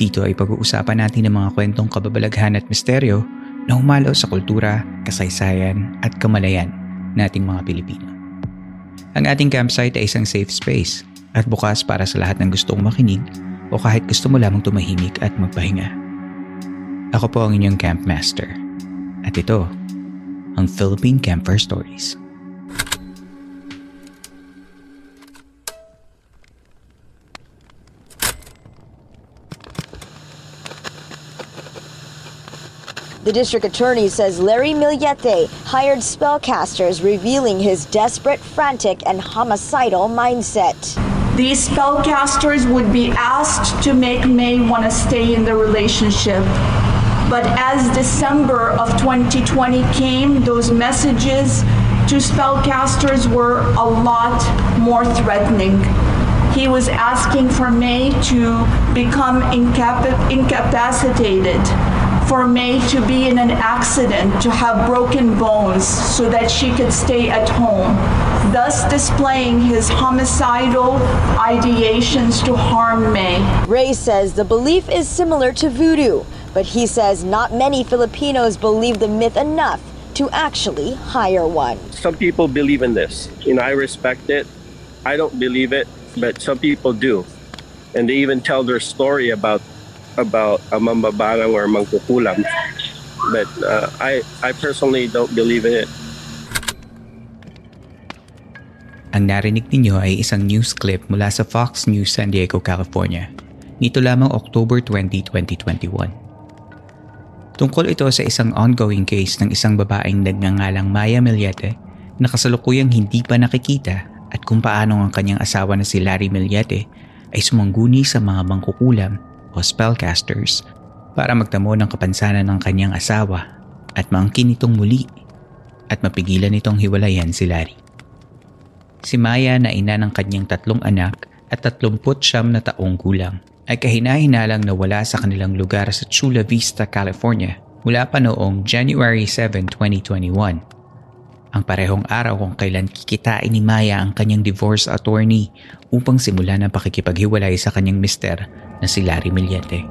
dito ay pag-uusapan natin ang mga kwentong kababalaghan at misteryo na humalo sa kultura, kasaysayan at kamalayan nating mga Pilipino. Ang ating campsite ay isang safe space at bukas para sa lahat ng gustong makinig o kahit gusto mo lamang tumahimik at magpahinga. Ako po ang inyong campmaster at ito ang Philippine Campfire Stories. The district attorney says Larry Millete hired spellcasters, revealing his desperate, frantic, and homicidal mindset. These spellcasters would be asked to make May want to stay in the relationship. But as December of 2020 came, those messages to spellcasters were a lot more threatening. He was asking for May to become incap- incapacitated for May to be in an accident, to have broken bones, so that she could stay at home, thus displaying his homicidal ideations to harm May. Ray says the belief is similar to voodoo, but he says not many Filipinos believe the myth enough to actually hire one. Some people believe in this. You know, I respect it. I don't believe it, but some people do. And they even tell their story about about a mambabarang or mangkukulam. But uh, I, I personally don't believe in it. Ang narinig ninyo ay isang news clip mula sa Fox News San Diego, California. Nito lamang October 20, 2021. Tungkol ito sa isang ongoing case ng isang babaeng nagngangalang Maya Millete na kasalukuyang hindi pa nakikita at kung paano ang kanyang asawa na si Larry Millete ay sumangguni sa mga bangkukulam o spellcasters para magtamo ng kapansanan ng kanyang asawa at maangkin itong muli at mapigilan itong hiwalayan si Larry. Si Maya na ina ng kanyang tatlong anak at tatlumput siyam na taong gulang ay kahinahinalang nawala sa kanilang lugar sa Chula Vista, California mula pa noong January 7, 2021. Ang parehong araw kung kailan kikitain ni Maya ang kanyang divorce attorney upang simulan ang pakikipaghiwalay sa kanyang mister na si Larry Millete.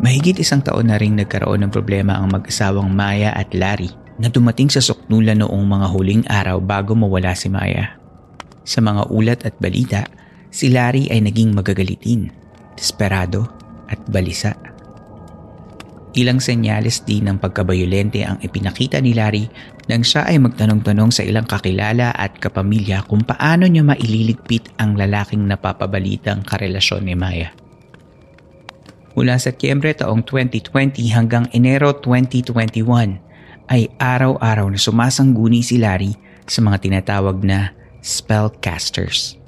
Mahigit isang taon na ring nagkaroon ng problema ang mag-asawang Maya at Larry na dumating sa suknulan noong mga huling araw bago mawala si Maya. Sa mga ulat at balita, si Larry ay naging magagalitin, desperado at balisa. Ilang senyales din ng pagkabayolente ang ipinakita ni Larry nang siya ay magtanong-tanong sa ilang kakilala at kapamilya kung paano niya maililigpit ang lalaking napapabalitang karelasyon ni Maya. Mula Setyembre taong 2020 hanggang Enero 2021 ay araw-araw na sumasangguni si Larry sa mga tinatawag na spellcasters.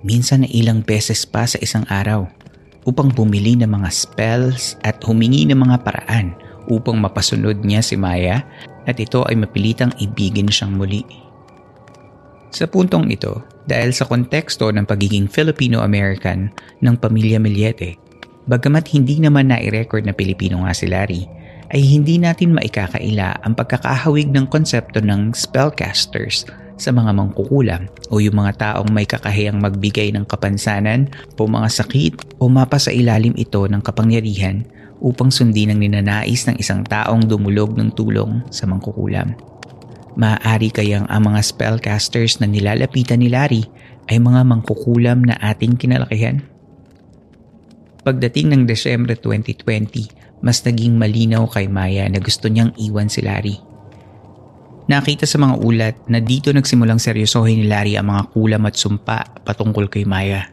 Minsan na ilang beses pa sa isang araw upang bumili ng mga spells at humingi ng mga paraan upang mapasunod niya si Maya at ito ay mapilitang ibigin siyang muli. Sa puntong ito, dahil sa konteksto ng pagiging Filipino-American ng pamilya Millete, bagamat hindi naman na-record na Pilipino nga si Larry, ay hindi natin maikakaila ang pagkakahawig ng konsepto ng spellcasters sa mga mangkukulam o yung mga taong may kakahiyang magbigay ng kapansanan o mga sakit o mapa ilalim ito ng kapangyarihan upang sundin ang ninanais ng isang taong dumulog ng tulong sa mangkukulam. Maaari kayang ang mga spellcasters na nilalapitan ni Larry ay mga mangkukulam na ating kinalakihan? Pagdating ng Desyembre 2020, mas naging malinaw kay Maya na gusto niyang iwan si Larry. Nakita sa mga ulat na dito nagsimulang seryosohin ni Larry ang mga kulam at sumpa patungkol kay Maya.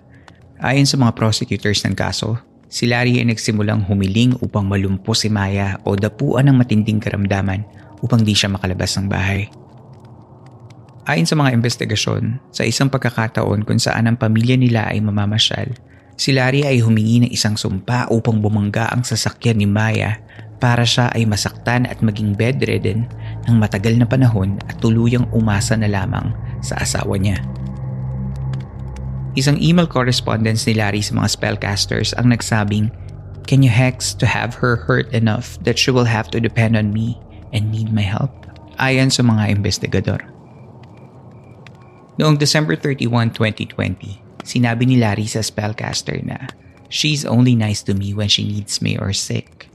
Ayon sa mga prosecutors ng kaso, si Larry ay nagsimulang humiling upang malumpo si Maya o dapuan ng matinding karamdaman upang di siya makalabas ng bahay. Ayon sa mga investigasyon, sa isang pagkakataon kung saan ang pamilya nila ay mamamasyal, si Larry ay humingi ng isang sumpa upang bumangga ang sasakyan ni Maya para siya ay masaktan at maging bedridden ng matagal na panahon at tuluyang umasa na lamang sa asawa niya. Isang email correspondence ni Larry sa mga spellcasters ang nagsabing, Can you hex to have her hurt enough that she will have to depend on me and need my help? Ayon sa mga investigador. Noong December 31, 2020, sinabi ni Larry sa spellcaster na, She's only nice to me when she needs me or sick.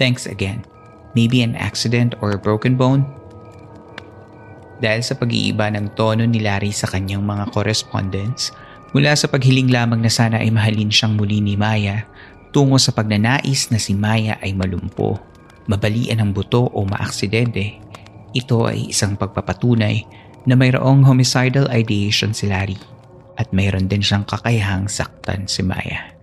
Thanks again. Maybe an accident or a broken bone? Dahil sa pag-iiba ng tono ni Larry sa kanyang mga correspondence, mula sa paghiling lamang na sana ay mahalin siyang muli ni Maya, tungo sa pagnanais na si Maya ay malumpo, mabalian ng buto o maaksidente, ito ay isang pagpapatunay na mayroong homicidal ideation si Larry at mayroon din siyang kakayahang saktan si Maya.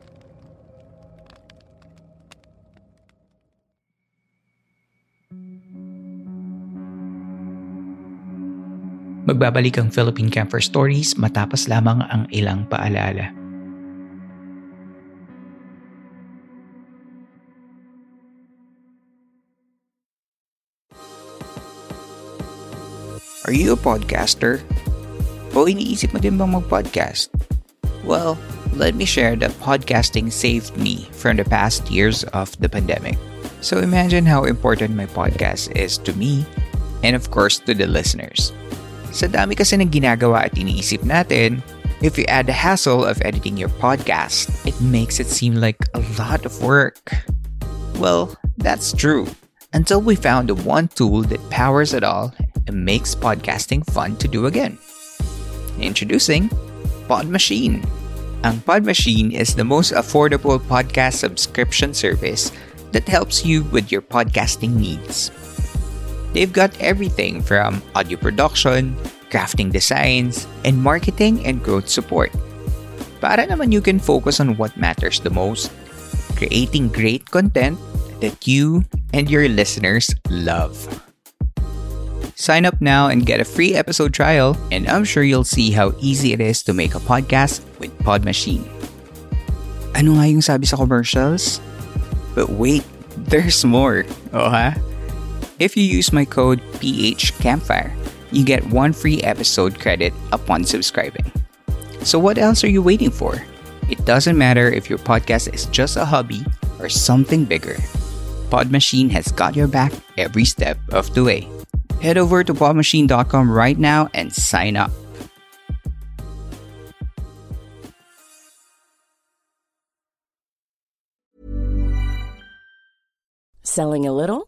Magbabalik ang Philippine Camper Stories matapos lamang ang ilang paalala. Are you a podcaster? O iniisip mo din bang mag-podcast? Well, let me share that podcasting saved me from the past years of the pandemic. So imagine how important my podcast is to me and of course to the listeners. Sa dami kasi ng ginagawa at iniisip natin, if you add the hassle of editing your podcast, it makes it seem like a lot of work. Well, that's true. Until we found the one tool that powers it all and makes podcasting fun to do again. Introducing Pod Machine. Ang Pod Machine is the most affordable podcast subscription service that helps you with your podcasting needs. They've got everything from audio production, crafting designs, and marketing and growth support. Para naman you can focus on what matters the most, creating great content that you and your listeners love. Sign up now and get a free episode trial, and I'm sure you'll see how easy it is to make a podcast with Pod Machine. Ano nga yung sabi sa commercials? But wait, there's more. Oh ha? If you use my code PHCampfire, you get one free episode credit upon subscribing. So what else are you waiting for? It doesn't matter if your podcast is just a hobby or something bigger. Podmachine has got your back every step of the way. Head over to podmachine.com right now and sign up. Selling a little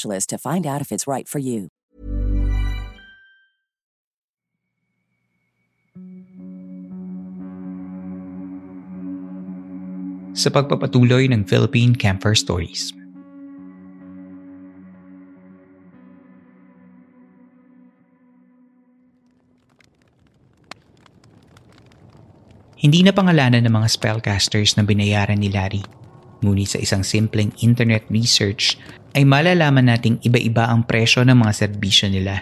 to find out if it's right for you. Sa pagpapatuloy ng Philippine Camper Stories. Hindi na pangalanan ng mga spellcasters na binayaran ni Larry. Ngunit sa isang simpleng internet research ay malalaman nating iba-iba ang presyo ng mga serbisyo nila.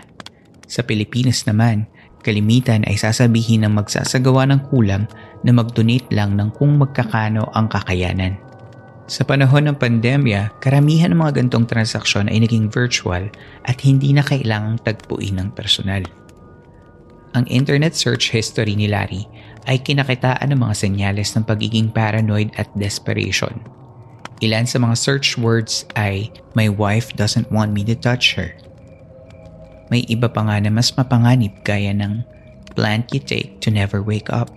Sa Pilipinas naman, kalimitan ay sasabihin ng magsasagawa ng kulam na mag-donate lang ng kung magkakano ang kakayanan. Sa panahon ng pandemya, karamihan ng mga gantong transaksyon ay naging virtual at hindi na kailangang tagpuin ng personal. Ang internet search history ni Larry ay kinakitaan ng mga senyales ng pagiging paranoid at desperation – Ilan sa mga search words ay, My wife doesn't want me to touch her. May iba pa nga na mas mapanganib gaya ng plant you take to never wake up,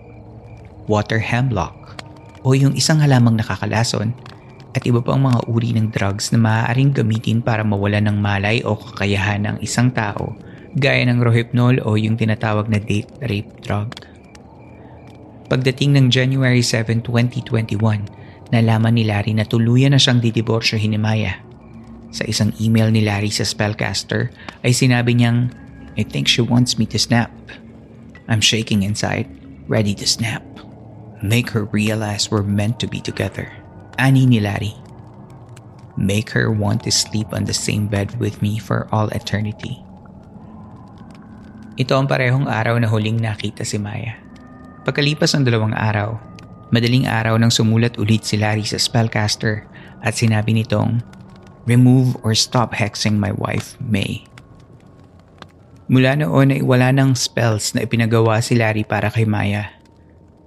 water hemlock, o yung isang halamang nakakalason at iba pang mga uri ng drugs na maaaring gamitin para mawala ng malay o kakayahan ng isang tao gaya ng rohypnol o yung tinatawag na date rape drug. Pagdating ng January 7, 2021, nalaman ni Larry na tuluyan na siyang didiborsyohin ni Maya. Sa isang email ni Larry sa Spellcaster ay sinabi niyang, I think she wants me to snap. I'm shaking inside, ready to snap. Make her realize we're meant to be together. Ani ni Larry. Make her want to sleep on the same bed with me for all eternity. Ito ang parehong araw na huling nakita si Maya. Pagkalipas ng dalawang araw, Madaling araw nang sumulat ulit si Larry sa spellcaster at sinabi nitong, Remove or stop hexing my wife, May. Mula noon ay wala ng spells na ipinagawa si Larry para kay Maya.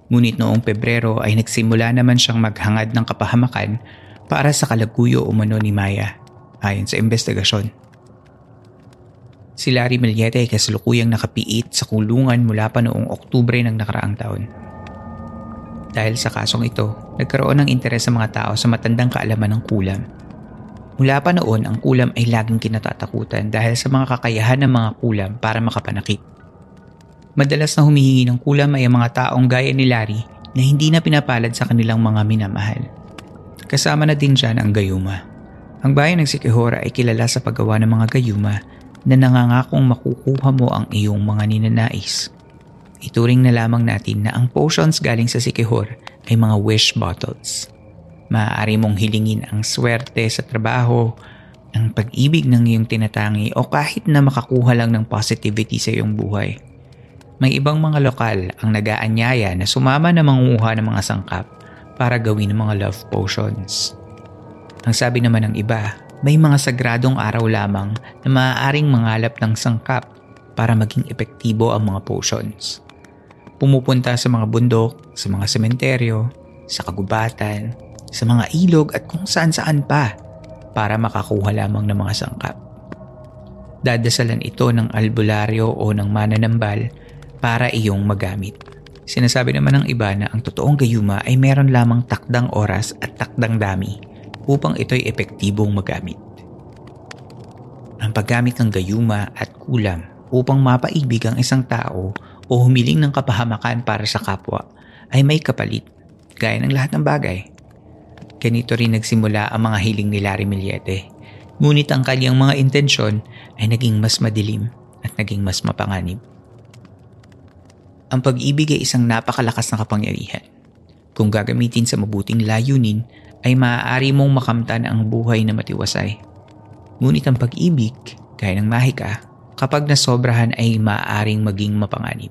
Ngunit noong Pebrero ay nagsimula naman siyang maghangad ng kapahamakan para sa kalaguyo umano ni Maya, ayon sa investigasyon. Si Larry Millete ay kasalukuyang nakapiit sa kulungan mula pa noong Oktubre ng nakaraang taon. Dahil sa kasong ito, nagkaroon ng interes sa mga tao sa matandang kaalaman ng kulam. Mula pa noon, ang kulam ay laging kinatatakutan dahil sa mga kakayahan ng mga kulam para makapanakit. Madalas na humihingi ng kulam ay ang mga taong gaya ni Larry na hindi na pinapalad sa kanilang mga minamahal. Kasama na din dyan ang gayuma. Ang bayan ng Sikihora ay kilala sa paggawa ng mga gayuma na nangangakong makukuha mo ang iyong mga ninanais. Ituring na lamang natin na ang potions galing sa Sikihor ay mga wish bottles. Maaari mong hilingin ang swerte sa trabaho, ang pag-ibig ng iyong tinatangi o kahit na makakuha lang ng positivity sa iyong buhay. May ibang mga lokal ang nagaanyaya na sumama na manguha ng mga sangkap para gawin ng mga love potions. Ang sabi naman ng iba, may mga sagradong araw lamang na maaaring mangalap ng sangkap para maging epektibo ang mga potions pumupunta sa mga bundok, sa mga sementeryo, sa kagubatan, sa mga ilog at kung saan saan pa para makakuha lamang ng mga sangkap. Dadasalan ito ng albularyo o ng mananambal para iyong magamit. Sinasabi naman ng iba na ang totoong gayuma ay meron lamang takdang oras at takdang dami upang ito'y epektibong magamit. Ang paggamit ng gayuma at kulam upang mapaibig ang isang tao o humiling ng kapahamakan para sa kapwa ay may kapalit, gaya ng lahat ng bagay. Ganito rin nagsimula ang mga hiling ni Larry Millete. Ngunit ang kanyang mga intensyon ay naging mas madilim at naging mas mapanganib. Ang pag-ibig ay isang napakalakas na kapangyarihan. Kung gagamitin sa mabuting layunin, ay maaari mong makamtan ang buhay na matiwasay. Ngunit ang pag-ibig, gaya ng mahika, kapag nasobrahan ay maaaring maging mapanganib.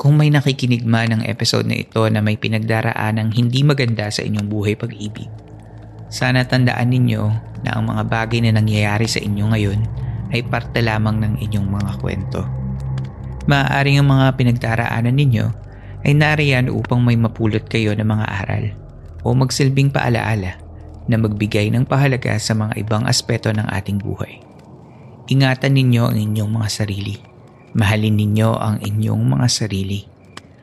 Kung may nakikinig man ng episode na ito na may pinagdaraan ng hindi maganda sa inyong buhay pag-ibig, Sana tandaan ninyo na ang mga bagay na nangyayari sa inyo ngayon ay parte lamang ng inyong mga kwento. Maaaring ang mga pinagdaraanan ninyo ay nariyan upang may mapulot kayo ng mga aral o magsilbing paalaala na magbigay ng pahalaga sa mga ibang aspeto ng ating buhay. Ingatan ninyo ang inyong mga sarili. Mahalin ninyo ang inyong mga sarili.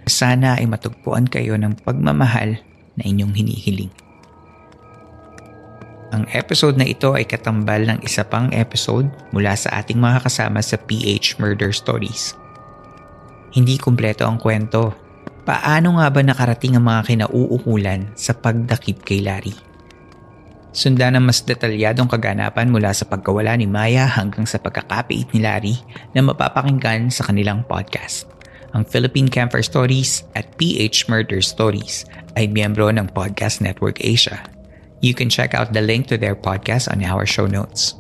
Sana ay matugpuan kayo ng pagmamahal na inyong hinihiling. Ang episode na ito ay katambal ng isa pang episode mula sa ating mga kasama sa PH Murder Stories. Hindi kumpleto ang kwento. Paano nga ba nakarating ang mga kinauukulan sa pagdakip kay Larry? Sundan ang mas detalyadong kaganapan mula sa pagkawala ni Maya hanggang sa pagkakapiit ni Larry na mapapakinggan sa kanilang podcast. Ang Philippine Camper Stories at PH Murder Stories ay miyembro ng Podcast Network Asia. You can check out the link to their podcast on our show notes.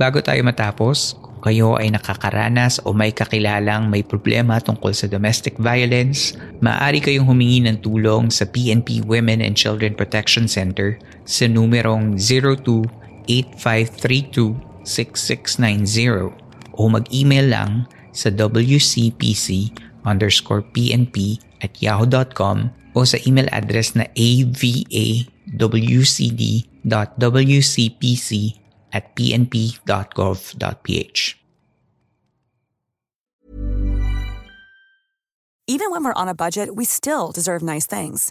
Bago tayo matapos, kayo ay nakakaranas o may kakilalang may problema tungkol sa domestic violence, maaari kayong humingi ng tulong sa PNP Women and Children Protection Center sa numerong 02-8532-6690 o mag-email lang sa wcpc underscore pnp at yahoo.com o sa email address na avawcd.wcd.wcpc at pnp.gov.ph. Even when we're on a budget, we still deserve nice things.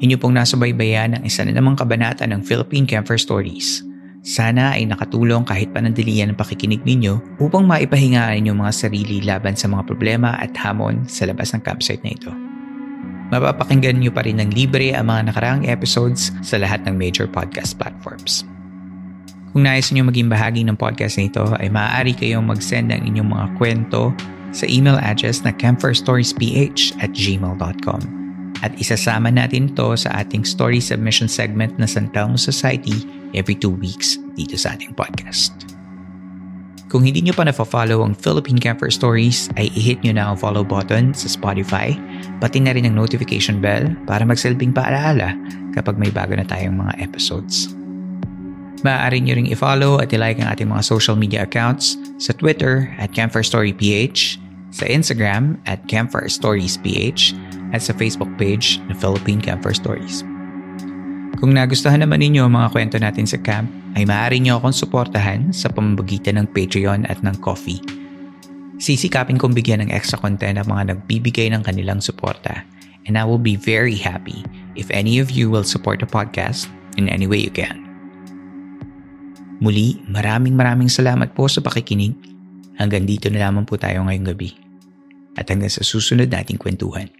Inyo pong nasubaybayan ang isa na namang kabanata ng Philippine Camper Stories. Sana ay nakatulong kahit panandalian ang pakikinig ninyo upang maipahinga ang inyong mga sarili laban sa mga problema at hamon sa labas ng campsite na ito. Mapapakinggan nyo pa rin ng libre ang mga nakaraang episodes sa lahat ng major podcast platforms. Kung nais nyo maging bahagi ng podcast na ito ay maaari kayong mag-send ng inyong mga kwento sa email address na camperstoriesph at gmail.com at isasama natin ito sa ating story submission segment na San Telmo Society every two weeks dito sa ating podcast. Kung hindi nyo pa na-follow ang Philippine Camper Stories, ay i-hit nyo na ang follow button sa Spotify, pati na rin ang notification bell para magsilbing paalaala kapag may bago na tayong mga episodes. Maaari nyo ring i-follow at i-like ang ating mga social media accounts sa Twitter at CamperStoryPH, sa Instagram at CamperStoriesPH, at sa Facebook page na Philippine Camper Stories. Kung nagustuhan naman ninyo ang mga kwento natin sa camp, ay maaari nyo akong suportahan sa pamamagitan ng Patreon at ng Coffee. Sisikapin kong bigyan ng extra content ang mga nagbibigay ng kanilang suporta and I will be very happy if any of you will support the podcast in any way you can. Muli, maraming maraming salamat po sa pakikinig. Hanggang dito na lamang po tayo ngayong gabi. At hanggang sa susunod nating kwentuhan.